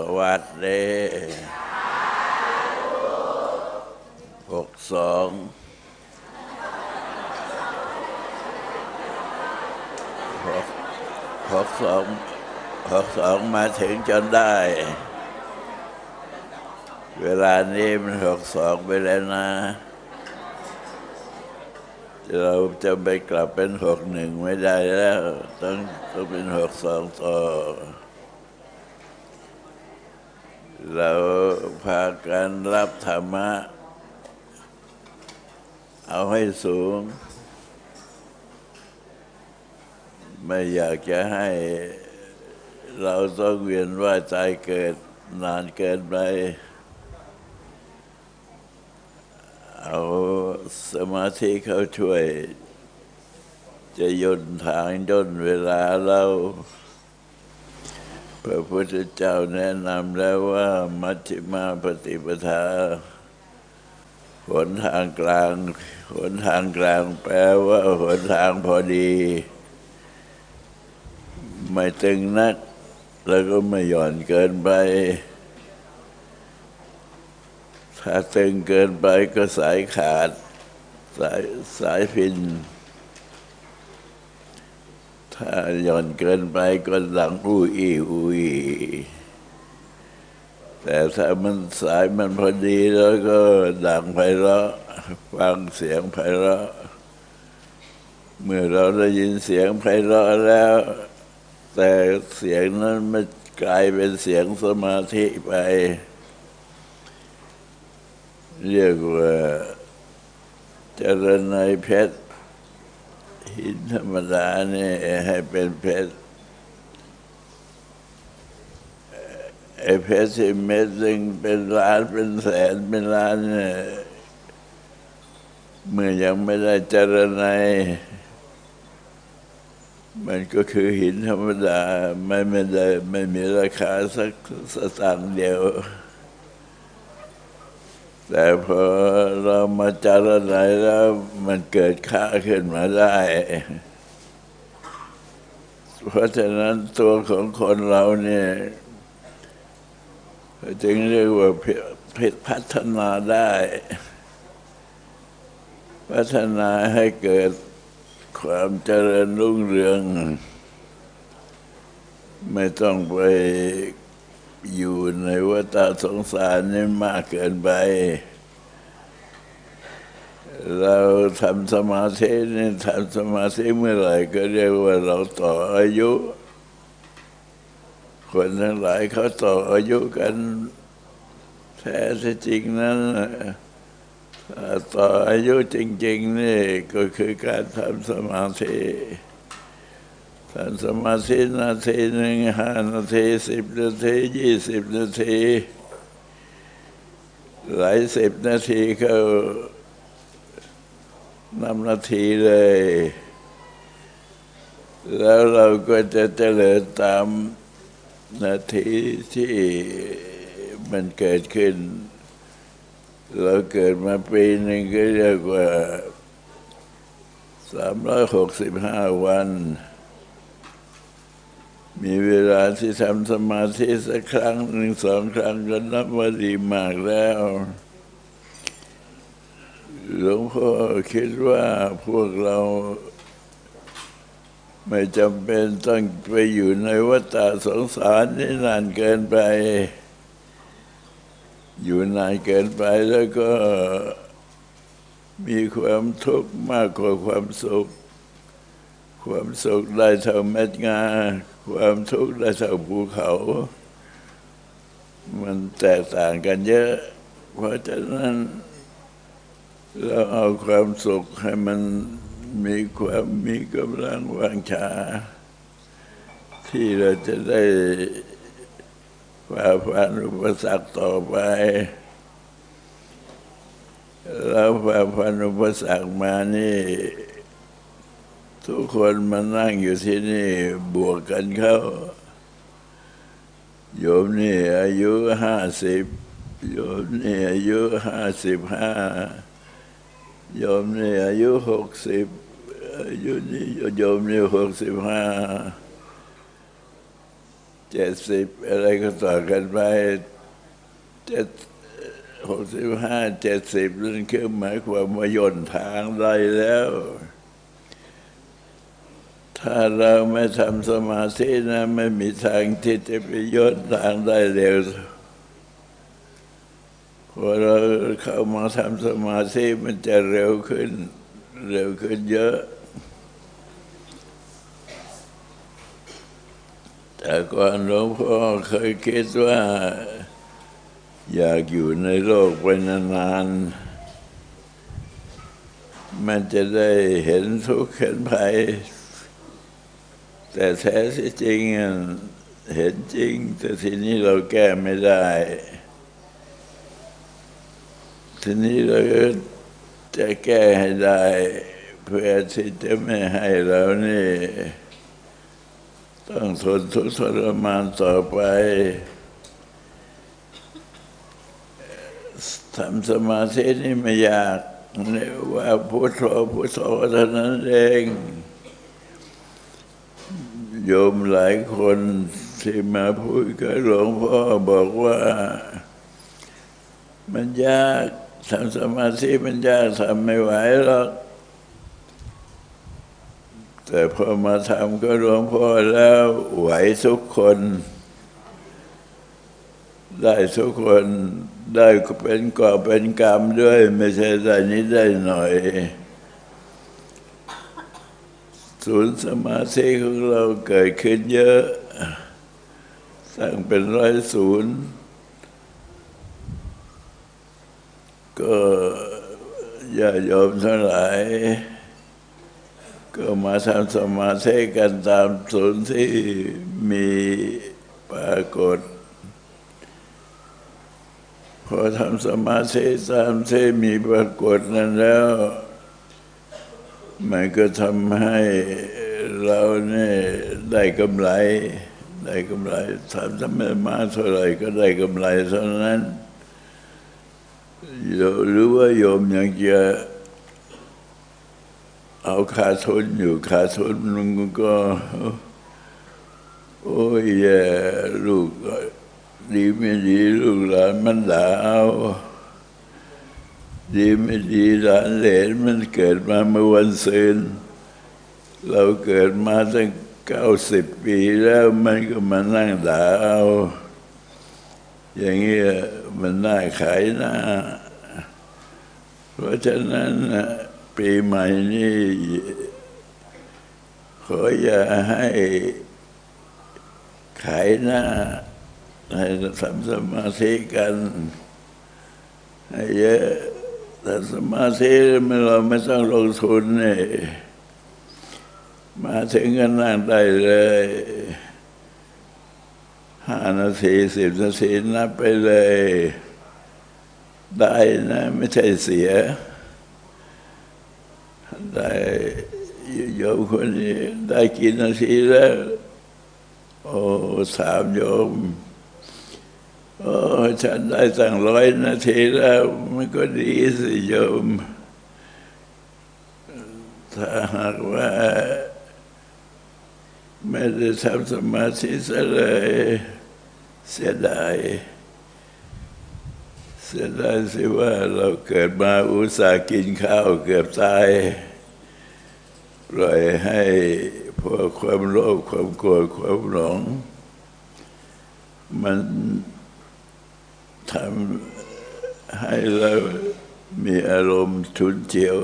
สวัสดีหกสองหกหกสองหกสองมาถึงจนได้ เวลานี้มันหกสองไปแล้วนะ เราจะไปกลับเป็นหกหนึ่งไม่ได้แล้ว ต้องต้องเป็นหกสองต่อ เราพากันรับธรรมะ เอาให้สูง ไม่อยากจะให้เราต้องเวียนว่ายตายเกิดนานเกินไป เอาสมาธิเขาช่วย จะย่นทางย่นเวลาเรา พระพุทธเจ้าแนะนำแล้วว่ามัชฌิมาปฏิปทา หนทางกลาง หนทางกลางแปลว่าหนทางพอดี ไม่ตึงนัก แล้วก็ไม่หย่อนเกินไป ถ้าตึงเกินไปก็สายขาด สายสายพิน ถ้าหย่อนเกินไปก็ดังอุ้ยอุ้ยแต่ถ้ามันสายมันพอดีแล้วก็ดังไพเราะฟังเสียงไพเราะเมื่อเราได้ยินเสียงไพเราะแล้ว แต่เสียงนั้นไม่กลายเป็นเสียงสมาธิไป เรียกว่าเจริญในเพชร หินธรรมดาเนี่ยให้เป็นเพชรไอ้เพชรสิเม็ดหนึ่งเป็นล้านเป็นแสนเป็นล้านเนี่ยเมื่อยังไม่ได้เจรไนยมันก็คือหินธรรมดา ไม่ไม่ได้ไม่มีราคาสักสตางค์เดียว แต่พอเรามาจารณัยแล้วมันเกิดค่าขึ้นมาได้ เพราะฉะนั้นตัวของคนเราเนี่ยจึงเรียกว่าเพชรพัฒนาได้ พัฒนาให้เกิดความเจริญรุ่งเรือง ไม่ต้องไป อยู่ในวัฏสงสารนี่มากเกินไป เราทำสมาธินี่ทำสมาธิเมื่อไหร่ก็เรียกว่าเราต่ออายุ คนทั้งหลายเขาต่ออายุกันแท้ที่จริงนั้นต่ออายุจริง ๆ นี่ก็คือการทำสมาธิ สมาธินาทีหนึ่งห้านาทีสิบนาทียี่สิบนาทีหลายสิบนาทีเขานำนาทีเลย แล้วเราก็จะเจริญตามนาทีที่มันเกิดขึ้น เราเกิดมาปีหนึ่งก็เรียกว่าสามร้อยหกสิบห้าวัน มีเวลาที่ทำสมาธิสักครั้งหนึ่งสองครั้งก็นับว่าดีมากแล้ว หลวงพ่อคิดว่าพวกเราไม่จำเป็นต้องไปอยู่ในวัฏสงสารนี่นานเกินไป อยู่นานเกินไปแล้วก็มีความทุกข์มากกว่าความสุข ความสุขได้เท่าเม็ดงา ความทุกข์ได้เท่าภูเขา มันแตกต่างกันเยอะ เพราะฉะนั้นเราเอาความสุขให้มันมีความมีกำลังวางชา ที่เราจะได้ฝ่าฟันอุปสรรคต่อไป แล้วฝ่าฟันอุปสรรคมานี่ ทุกคนมานั่งอยู่ที่นี่บวกกันเข้า โยมนี่อายุห้าสิบโยมนี่อายุห้าสิบห้าโยมนี่อายุหกสิบอายุนี่โยมนี่หกสิบห้าเจ็ดสิบอะไรก็ต่อกันไปเจ็ดหกสิบห้าเจ็ดสิบนั่นคือหมายความว่าย่นทางได้แล้ว ถ้าเราไม่ทำสมาธินะไม่มีทางที่จะไปย่นทางได้เร็วพอเราเข้ามาทำสมาธิมันจะเร็วขึ้น เร็วขึ้นเยอะ แต่ก่อนหลวงพ่อเคยคิดว่า อยากอยู่ในโลกไปนานๆมันจะได้เห็นทุกข์เห็นภัย แต่แท้ที่จริงเห็นจริง แต่ทีนี้เราแก้ไม่ได้ ทีนี้เราก็จะแก้ให้ได้ เพื่อที่จะไม่ให้เรานี่ต้องทนทุกข์ทรมานต่อไปทำสมาธินี่ไม่ยากเรียกว่าพุทโธพุทโธเท่านั้นเอง โยมหลายคนที่มาพูดกับหลวงพ่อบอกว่า มันยากทำสมาธิมันยากทำไม่ไหวหรอก แต่พอมาทำก็หลวงพ่อแล้วไหวทุกคน ได้ทุกคนได้เป็นก่อเป็นกรรมด้วย ไม่ใช่ได้นิดได้หน่อย ศูนย์สมาธิของเราเกิดขึ้นเยอะ สร้างเป็นร้อยศูนย์ ก็อย่าโยมทั้งหลาย ก็มาทำสมาธิกันตามศูนย์ที่มีปรากฏ พอทำสมาธิตามที่มีปรากฏนั้นแล้ว มันก็ทำให้เราเนี่ยได้กำไร ได้กำไรทำทำไม่มาเท่าไรก็ได้กำไรเท่านั้น หรือว่าโยมยังจะเอาขาดทุนอยู่ขาดทุนมันก็ โอ้ยแย่ลูกดีไม่ดีลูกหลานมันด่าเอา ดีไม่ดีหลานเหลนมันเกิดมาเมื่อวันซืนเราเกิดมาตั้งเก้าสิบปีแล้วมันก็มานั่งด่าเอา อย่างเงี้ยมันน่าขายหน้า เพราะฉะนั้นปีใหม่นี้ขออย่าให้ขายหน้าให้ทำสมาธิกันให้เยอะ แต่สมาธิมันเราไม่ต้องลงทุนเนี่ยมาถึงก็นั่งได้เลยห้านาทีสิบนาทีนับไปเลย ได้นะไม่ใช่เสีย ได้โยมคนนี้ได้กี่นาทีแล้ว โอ้สามโยม โอ้ฉันได้ตั้งร้อยนาทีแล้วมันก็ดีสิโยม ถ้าหากว่า ไม่ได้ทำสมาธิซะเลยเสียดายเสียดายสิว่าเราเกิดมาอุตส่าห์กินข้าวเกือบตายปล่อยให้พวกความโลภความโกรธความหลงมัน ทำให้เรามีอารมณ์ฉุนเฉียว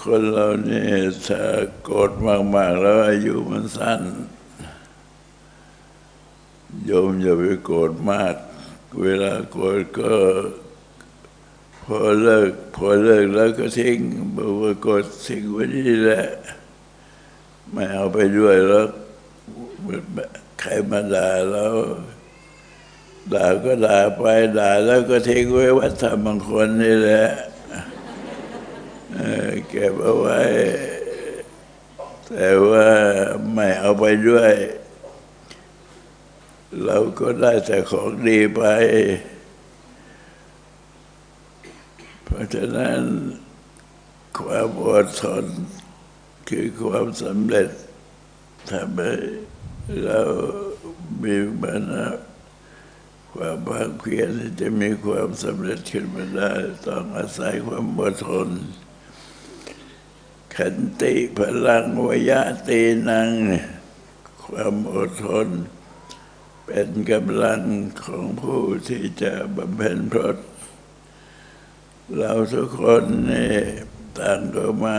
คนเราเนี่ยถ้าโกรธมาก ๆ แล้วอายุมันสั้น โยมอย่าไปโกรธมาก เวลาโกรธก็พอเลิกพอเลิกแล้วก็ทิ้งบอกว่าโกรธทิ้งไว้นี่แหละ ไม่เอาไปด้วยแล้วใครมาด่าแล้ว ด่าก็ด่าไปด่าแล้วก็ทิ้งไว้วัดธรรมบางคนนี่แหละเก็บเอาไว้ แต่ว่าไม่เอาไปด้วย เราก็ได้แต่ของดีไป เพราะฉะนั้นความอดทนคือความสำเร็จทำให้เรามีมัน ความภาคเพียรที่จะมีความสำเร็จขึ้นมาได้ ต้องอาศัยความอดทน ขันติพลังวยะตีนัง ความอดทน เป็นกำลังของผู้ที่จะบำเพ็ญพรตเราทุกคนนี่ต่างก็มา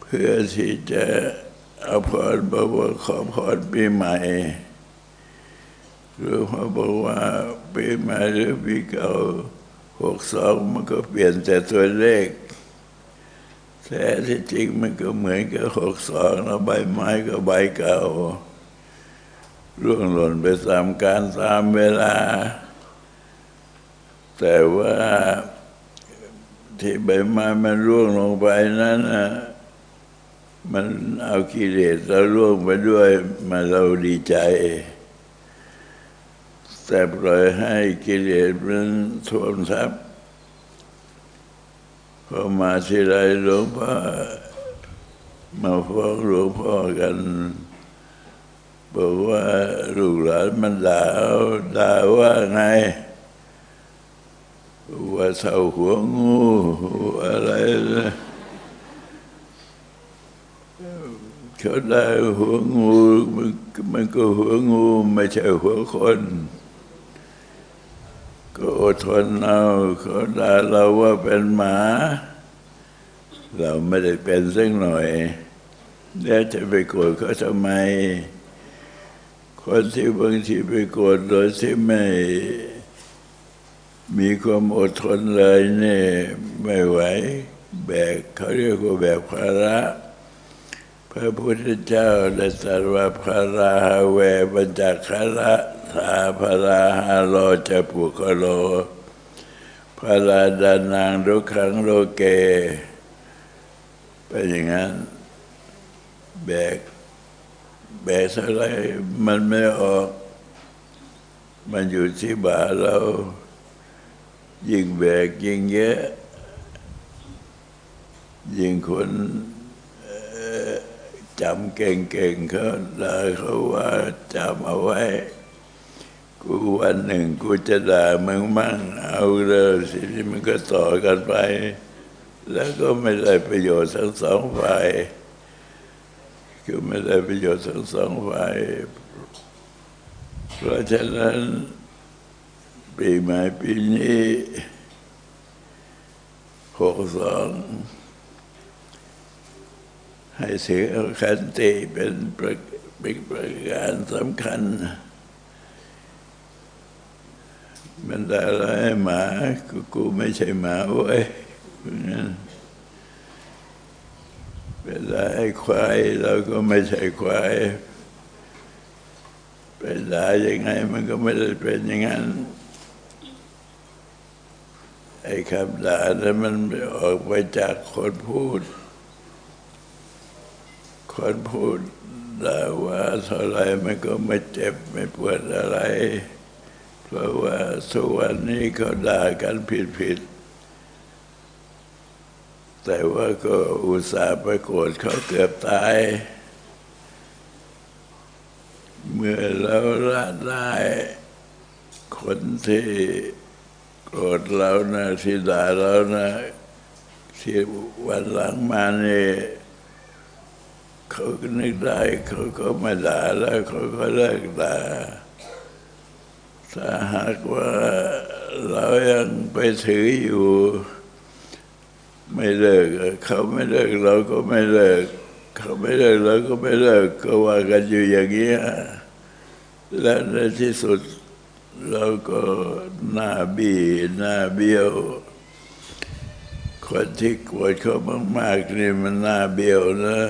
เพื่อที่จะเอาพรบว่าขอพรปีใหม่ หรือเขาบอกว่าปีใหม่หรือปีเก่าหกสองมันก็เปลี่ยนแต่ตัวเลขแท้ที่จริงมันก็เหมือนกับหกสองแล้วใบไม้ก็ใบเก่าร่วงหล่นไปตามการตามเวลา แต่ว่าที่ใบไม้มันร่วงลงไปนั้นนะมันเอากิเลสเราร่วงไปด้วยมาเราดีใจ แต่ปล่อยให้กิเลสมันท่วมทับพอมาทีไรหลวงพ่อมาฟ้องหลวงพ่อกันบอกว่าลูกหลานมันด่าเอาด่าว่าไง ว่าเท่าหัวงูอะไรนะเขาได้หัวงูมันมันก็หัวงูไม่ใช่หัวคน ก็อดทนเอาเขาด่าเราว่าเป็นหมา เราไม่ได้เป็นสักหน่อย แล้วจะไปโกรธเขาทำไม คนที่บางทีไปโกรธโดยที่ไม่มีความอดทนเลยเนี่ยไม่ไหว แบกเขาเรียกว่าแบกภาระ พระพุทธเจ้าได้ตรัสว่าภาราหาแวบัญจคาระ สาภาราหาโลจะปุคโลภาราดานางรุขังโลเกเป็นอย่างนั้น แบก แบกเท่าไรมันไม่ออก มันอยู่ที่บ่าเรา ยิ่งแบกยิ่งเยอะ ยิ่งคนจำเก่งๆเขาด่าเขาว่าจำเอาไว้ กูวันหนึ่งกูจะด่ามึงมั่งเอาเลยสิที่มันก็ต่อกันไป แล้วก็ไม่ได้ประโยชน์ทั้งสองฝ่ายก็ไม่ได้ประโยชน์ทั้งสองฝ่ายเพราะฉะนั้นปีใหม่ปีนี้หกสองให้เสียงขันติเป็นประประการสำคัญ มันได้อะไรให้หมากูกูไม่ใช่หมาเว้ยเป็นได้ให้ควายเราก็ไม่ใช่ควายเป็นได้ยังไงมันก็ไม่ได้เป็นอย่างนั้นไอ้คำด่านั้นมันออกไปจากคนพูด คนพูดด่าว่าเท่าไรมันก็ไม่เจ็บไม่ปวดอะไร เพราะว่าสุวรรค์นี้เขาด่ากันผิดผิดๆ แต่ว่าก็อุตส่าห์ไปโกรธเขาเกือบตาย เมื่อเราละได้คนที่โกรธเรานะที่ด่าเรานะที่วันหลังมาเนี่ยเขานึกได้เขาก็ไม่ด่าแล้วเขาก็เลิกด่า ถ้าหากว่าเรายังไปถืออยู่ ไม่เลิก เขาไม่เลิกเราก็ไม่เลิก เขาไม่เลิกเราก็ไม่เลิก ก็ว่ากันอยู่อย่างเงี้ยและในที่สุดเราก็หน้าบีหน้าเบี้ยว คนที่กวดเขามากๆนี่มันหน้าเบี้ยวนะ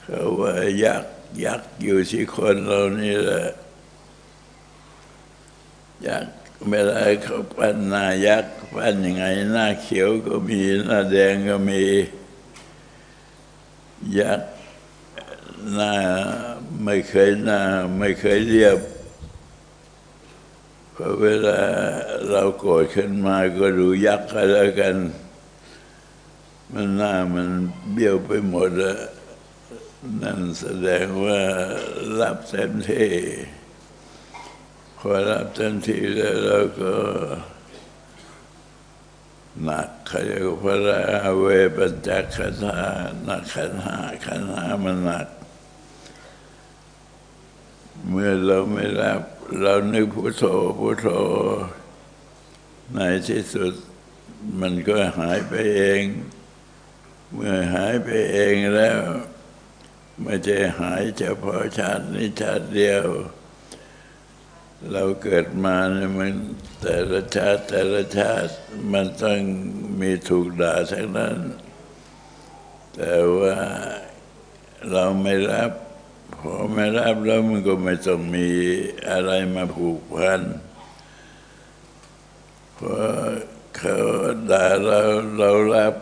เขาว่ายักยักอยู่ที่คนเรานี่แหละ ยักษ์ไม่ได้เขาปั้นหน้ายักษ์ปั้นยังไงหน้าเขียวก็มีหน้าแดงก็มี ยักษ์หน้าไม่เคยหน้าไม่เคยเรียบพอเวลาเราโกรธขึ้นมาก็ดูยักษ์กันแล้วกัน มันหน้ามันเบี้ยวไปหมดนั่นแสดงว่ารับเต็มที่ พอรับเต็มที่แล้วเราก็หนักขาเรียกว่าพระเวปัญจขันธาหนักขันหาขันหามันหนัก เมื่อเราไม่รับ เรานึกพุทโธพุทโธ ในที่สุดมันก็หายไปเอง เมื่อหายไปเองแล้ว ไม่ใช่หายเฉพาะชาตินี้ชาติเดียว เราเกิดมาเนี่ยมันแต่ละชาติแต่ละชาติมันต้องมีถูกด่าทั้งนั้น แต่ว่าเราไม่รับพอไม่รับแล้วมันก็ไม่ต้องมีอะไรมาผูกพันเพราะเขาด่าเราเรารับ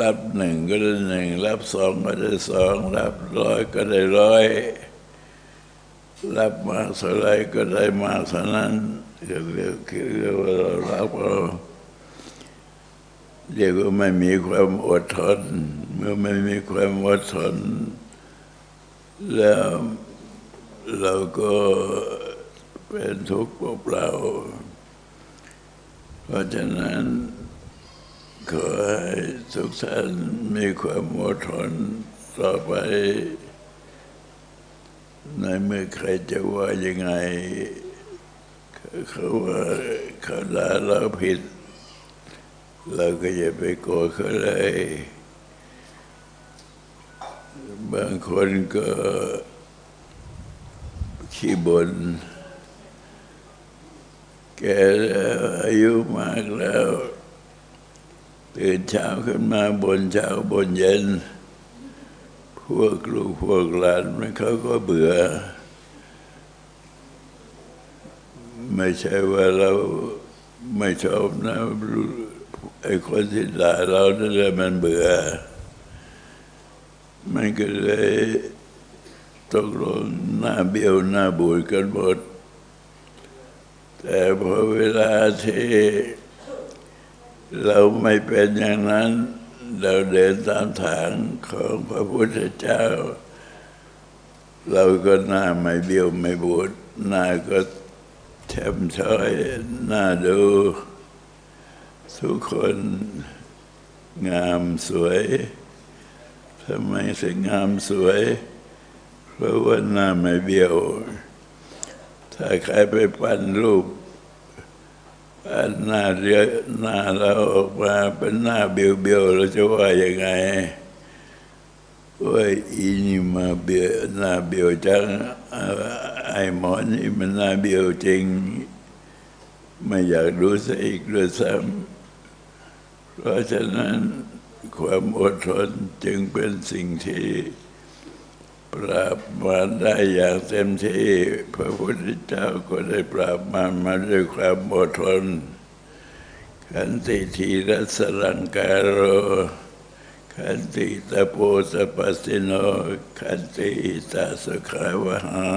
รับหนึ่งก็ได้หนึ่งรับสองก็ได้สองรับร้อยก็ได้ร้อย รับมากเท่าไรก็ได้มากเท่านั้นก็เรียกเรียกว่าเรารับเราเรียกว่าไม่มีความอดทน เมื่อไม่มีความอดทน แล้วเราก็เป็นทุกข์เปล่า เพราะฉะนั้นขอให้ทุกท่านมีความอดทนต่อไป ในเมื่อใครจะว่ายังไง เขาว่าเขาด่าเราผิด เราก็อย่าไปโกรธเขาเลย บางคนก็ขี้บน่นแก่แล้วอายุมากแล้ว ตื่นเช้าขึ้นมาบนเช้าบนเย็น พวกลูกพวกหลานมันเขาก็เบื่อ ไม่ใช่ว่าเราไม่ชอบนะไอ้คนที่ด่าเรานั่นแหละมันเบื่อ มันก็เลยตกลงหน้าเบี้ยวหน้าบูดกันหมด แต่พอเวลาที่เราไม่เป็นอย่างนั้น เราเดินตามทางของพระพุทธเจ้า เราก็หน้าไม่เบี้ยวไม่บูดหน้าก็แช่มช้อยหน้าดู ทุกคนงามสวยทำไมถึงงามสวย เพราะว่าหน้าไม่เบี้ยว ถ้าใครไปปั้นรูป หน้าเรียหน้าเราออกมาเป็นหน้าเบี้ยวเบี้ยวเราจะว่ายังไงว่าอีนี่มาเบี้ยวหน้าเบี้ยวจังไอ้หมอนี่มันหน้าเบี้ยวจริง ไม่อยากรู้ซะอีกด้วยซ้ำเพราะฉะนั้นความอดทนจึงเป็นสิ่งที่ ปราบมาได้อย่างเต็มที่พระพุทธเจ้าก็ได้ปราบมามาด้วยความอดทนขันติทีรัสรังการโรขันติตะโพสปัสสิโนขันติตาสุขาวหา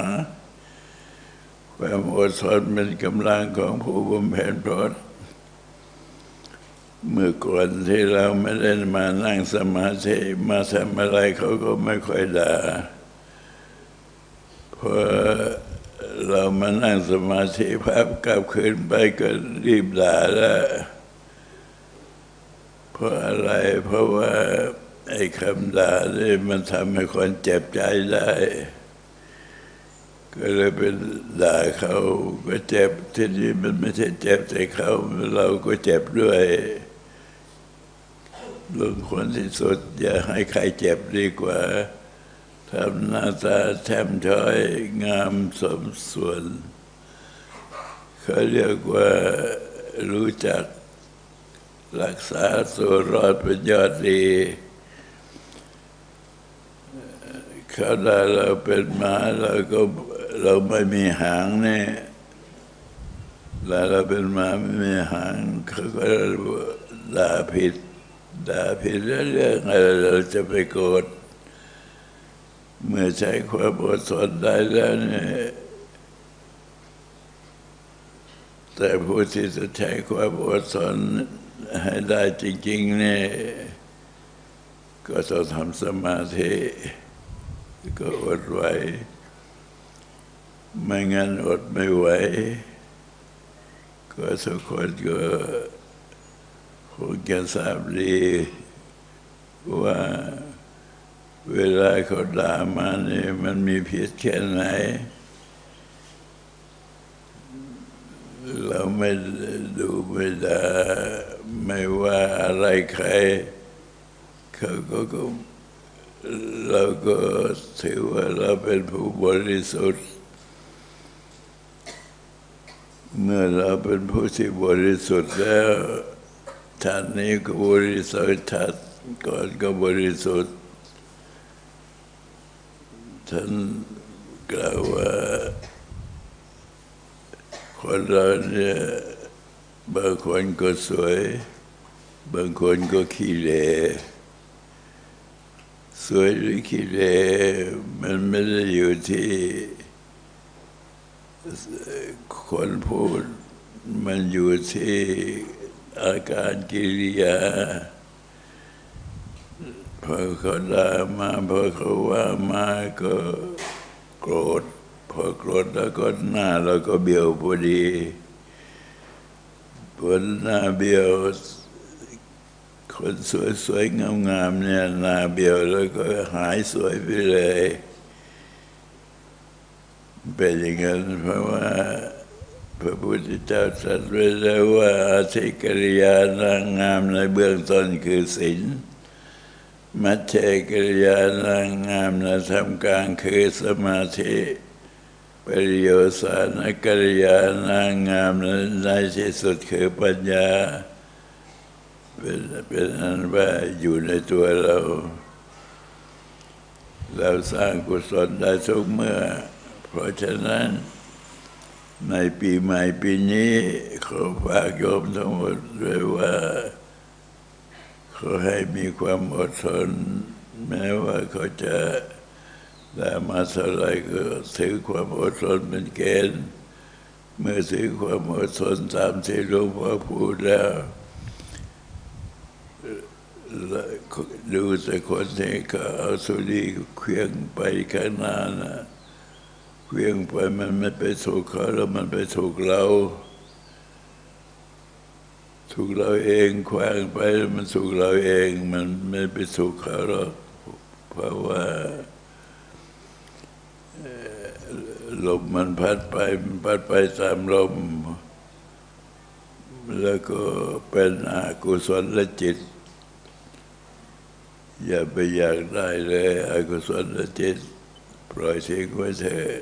ความอดทนเป็นกำลังของผู้บำเพ็ญพรตเมื่อก่อนที่เราไม่ได้มานั่งสมาธิมาทำอะไรเขาก็ไม่ค่อยด่า พอเรามานั่งสมาธิพับกลับคืนไปก็รีบด่าแล้วเพราะอะไรเพราะว่าไอ้คำด่านี่มันทำให้คนเจ็บใจได้ ก็เลยเป็นด่าเขาก็เจ็บที่นี่มันไม่ใช่เจ็บแต่เขาเราก็เจ็บด้วยลงคนที่สุดอย่าให้ใครเจ็บดีกว่า ทำหน้าตาแช่มช้อยงามสมส่วน เขาเรียกว่ารู้จักรักษาตัวรอดเป็นยอดดีเขาได้เราเป็นหมาเราก็เราไม่มีหางเนี่ยแล้วเราเป็นหมาไม่มีหางเขาก็ด่าผิดด่าผิดเรื่องอะไรเราจะไปโกรธ เมื่อใช้ความอดทนได้แล้วเนี่ยแต่ผู้ที่จะใช้ความอดทนให้ได้จริง ๆ เนี่ยก็ต้องทำสมาธิก็อดไว้ ไม่งั้นอดไม่ไหวก็ทุกคนก็คงจะทราบดีว่า เวลาเขาด่ามานี่มันมีพิษแค่ไหน เราไม่ดูไม่ด่าไม่ว่าอะไรใคร เขาก็ก็เราก็ถือว่าเราเป็นผู้บริสุทธิ์ เมื่อเราเป็นผู้ที่บริสุทธิ์แล้วท่านนี้ก็บริสุทธิ์ท่านก่อนก็บริสุทธิ์ ท่านกล่าวว่าคนเราเนี่ยบางคนก็สวย บางคนก็ขี้เหร่สวยหรือขี้เหร่มันไม่ได้อยู่ที่ คนพูด มันอยู่ที่อาการกิริยา พอเขาด่ามาพอเขาว่ามาก็โกรธ พอโกรธแล้วก็หน้าเราก็เบี้ยวพอดีพอหน้าเบี้ยวคนสวยๆงามๆเนี่ยหน้าเบี้ยวแล้วก็หายสวยไปเลย เป็นอย่างนั้นเพราะว่าพระพุทธเจ้าตรัสไว้แล้วว่าอาทิกริยานางงามในเบื้องต้นคือศีล มัชเชกริยานางงามในทำกลางคือสมาธิปริโยสานกริยานางงามในที่สุดคือปัญญา เป็นเป็นอันว่าอยู่ในตัวเรา เราสร้างกุศลได้ทุกเมื่อ เพราะฉะนั้น ในปีใหม่ปีนี้ขอฝากโยมทั้งหมดด้วยว่า ขอให้มีความอดทน แม้ว่าเขาจะได้มาเท่าไรก็ถือความอดทนเป็นเกณฑ์เมื่อถือความอดทนตามที่หลวงพ่อพูดแล้วดูแต่คนที่ก็เอาสุรีเคลื่องไปข้างหน้านะเคลื่องไปมันไม่ไปถูกเขาแล้วมันไปถูกเรา ถูกเราเองคว้างไปมันถูกเราเอง มันไม่ไปถูกเขาหรอกเพราะว่าลมมันพัดไปมันพัดไปตามลม แล้วก็เป็นอากุศลและจิต อย่าไปอยากได้เลยอกุศลและจิต ปล่อยทิ้งไว้เถอะ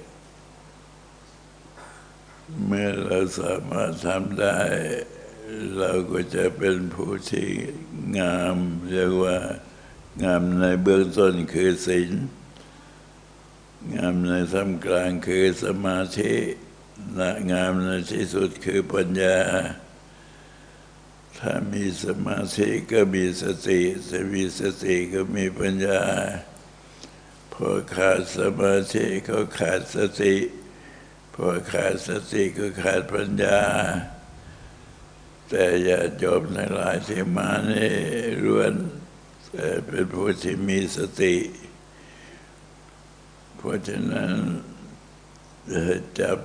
เมื่อเราสามารถทำได้ เราก็จะเป็นผู้ที่งามเรียกว่างามในเบื้องต้นคือศีลงามในท่ามกลางคือสมาธิงามในที่สุดคือปัญญา ถ้ามีสมาธิก็มีสติถ้ามีสติก็มีปัญญา พอขาดสมาธิก็ขาดสติ พอขาดสติก็ขาดปัญญา แต่อย่าจบในหลายที่มานี่ล้วนเป็นผู้ที่มีสติ เพราะฉะนั้นจับ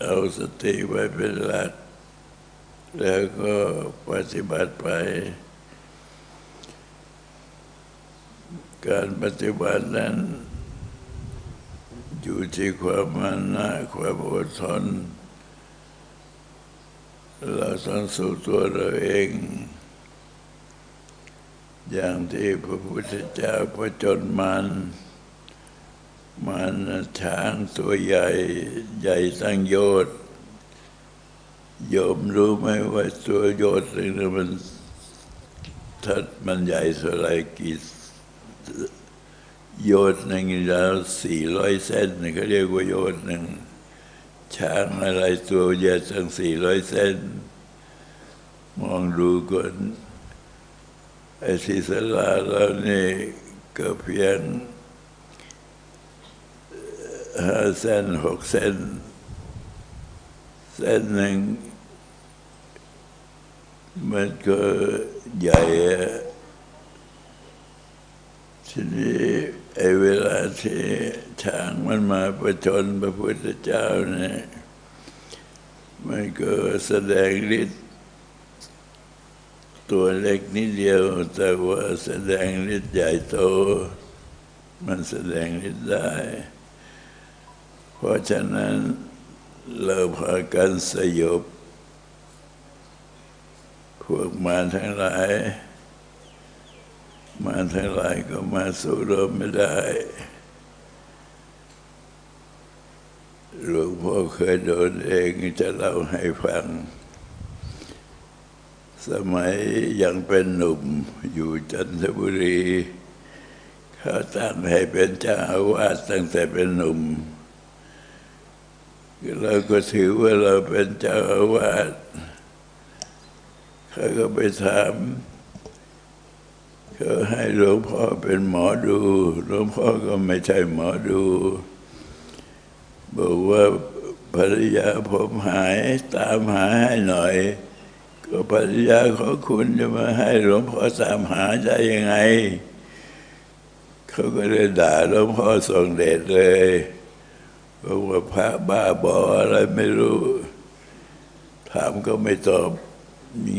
เอาสติไว้เป็นหลัก แล้วก็ปฏิบัติไป การปฏิบัตินั้น อยู่ที่ความมันนะความอดทน เราต้องสู้ตัวเราเอง อย่างที่พระพุทธเจ้าพระจนมันมันช้างตัวใหญ่ใหญ่ตั้งโยชน์โยมรู้ไหมว่าตัวโยชน์นึงมันถ้ามันใหญ่เท่าไรกี่โยชน์หนึ่งยาวสี่ร้อยเซนเขาเรียกว่าโยชน์หนึ่ง ช้างอะไรตัวใหญ่ตั้งสี่ร้อยเซนมองดูก่อนไอ้ที่สลาเรานี่ก็เพียงห้าเซนหกเซนเส้นหนึ่งมันก็ใหญ่ทีนี้ไอ้เวลาที่ ช้างมันมาประชนพระพุทธเจ้าเนี่ยมันก็แสดงฤทธิ์ตัวเล็กนิดเดียว แต่ว่าแสดงฤทธิ์ใหญ่โต มันแสดงฤทธิ์ได้ เพราะฉะนั้นเราพากันสยบ พวกมารทั้งหลาย มารทั้งหลายก็มาสู้รบไม่ได้ หลวงพ่อเคยโดนเองจะเล่าให้ฟัง สมัยยังเป็นหนุ่มอยู่จันทบุรีเขาตั้งให้เป็นเจ้าอาวาสตั้งแต่เป็นหนุ่มเราก็ถือว่าเราเป็นเจ้าอาวาสเขาก็ไปถามเขาให้หลวงพ่อเป็นหมอดูหลวงพ่อก็ไม่ใช่หมอดู บอกว่าภรรยาผมหายตามหาให้หน่อย ก็ภรรยาของคุณจะมาให้หลวงพ่อตามหาได้ยังไง เขาก็เลยด่าหลวงพ่อทรงเดชเลยบอกว่าพระบ้าบออะไรไม่รู้ ถามก็ไม่ตอบมี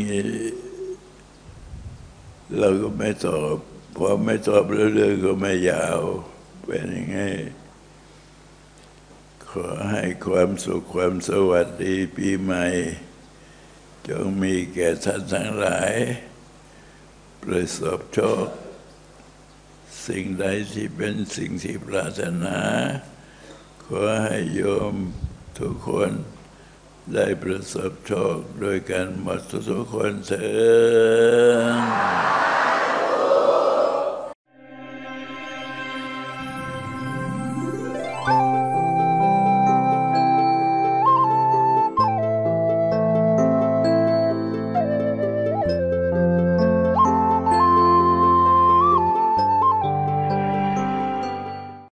เราก็ไม่ตอบพอไม่ตอบเรื่องก็ไม่ยาว เป็นยังไง ขอให้ความสุขความสวัสดีปีใหม่ จงมีแก่ท่านทั้งหลาย ประสบโชค สิ่งใดที่เป็นสิ่งที่ปรารถนา ขอให้โยมทุกคนได้ประสบโชคโดยการหมดทุกคนเถิด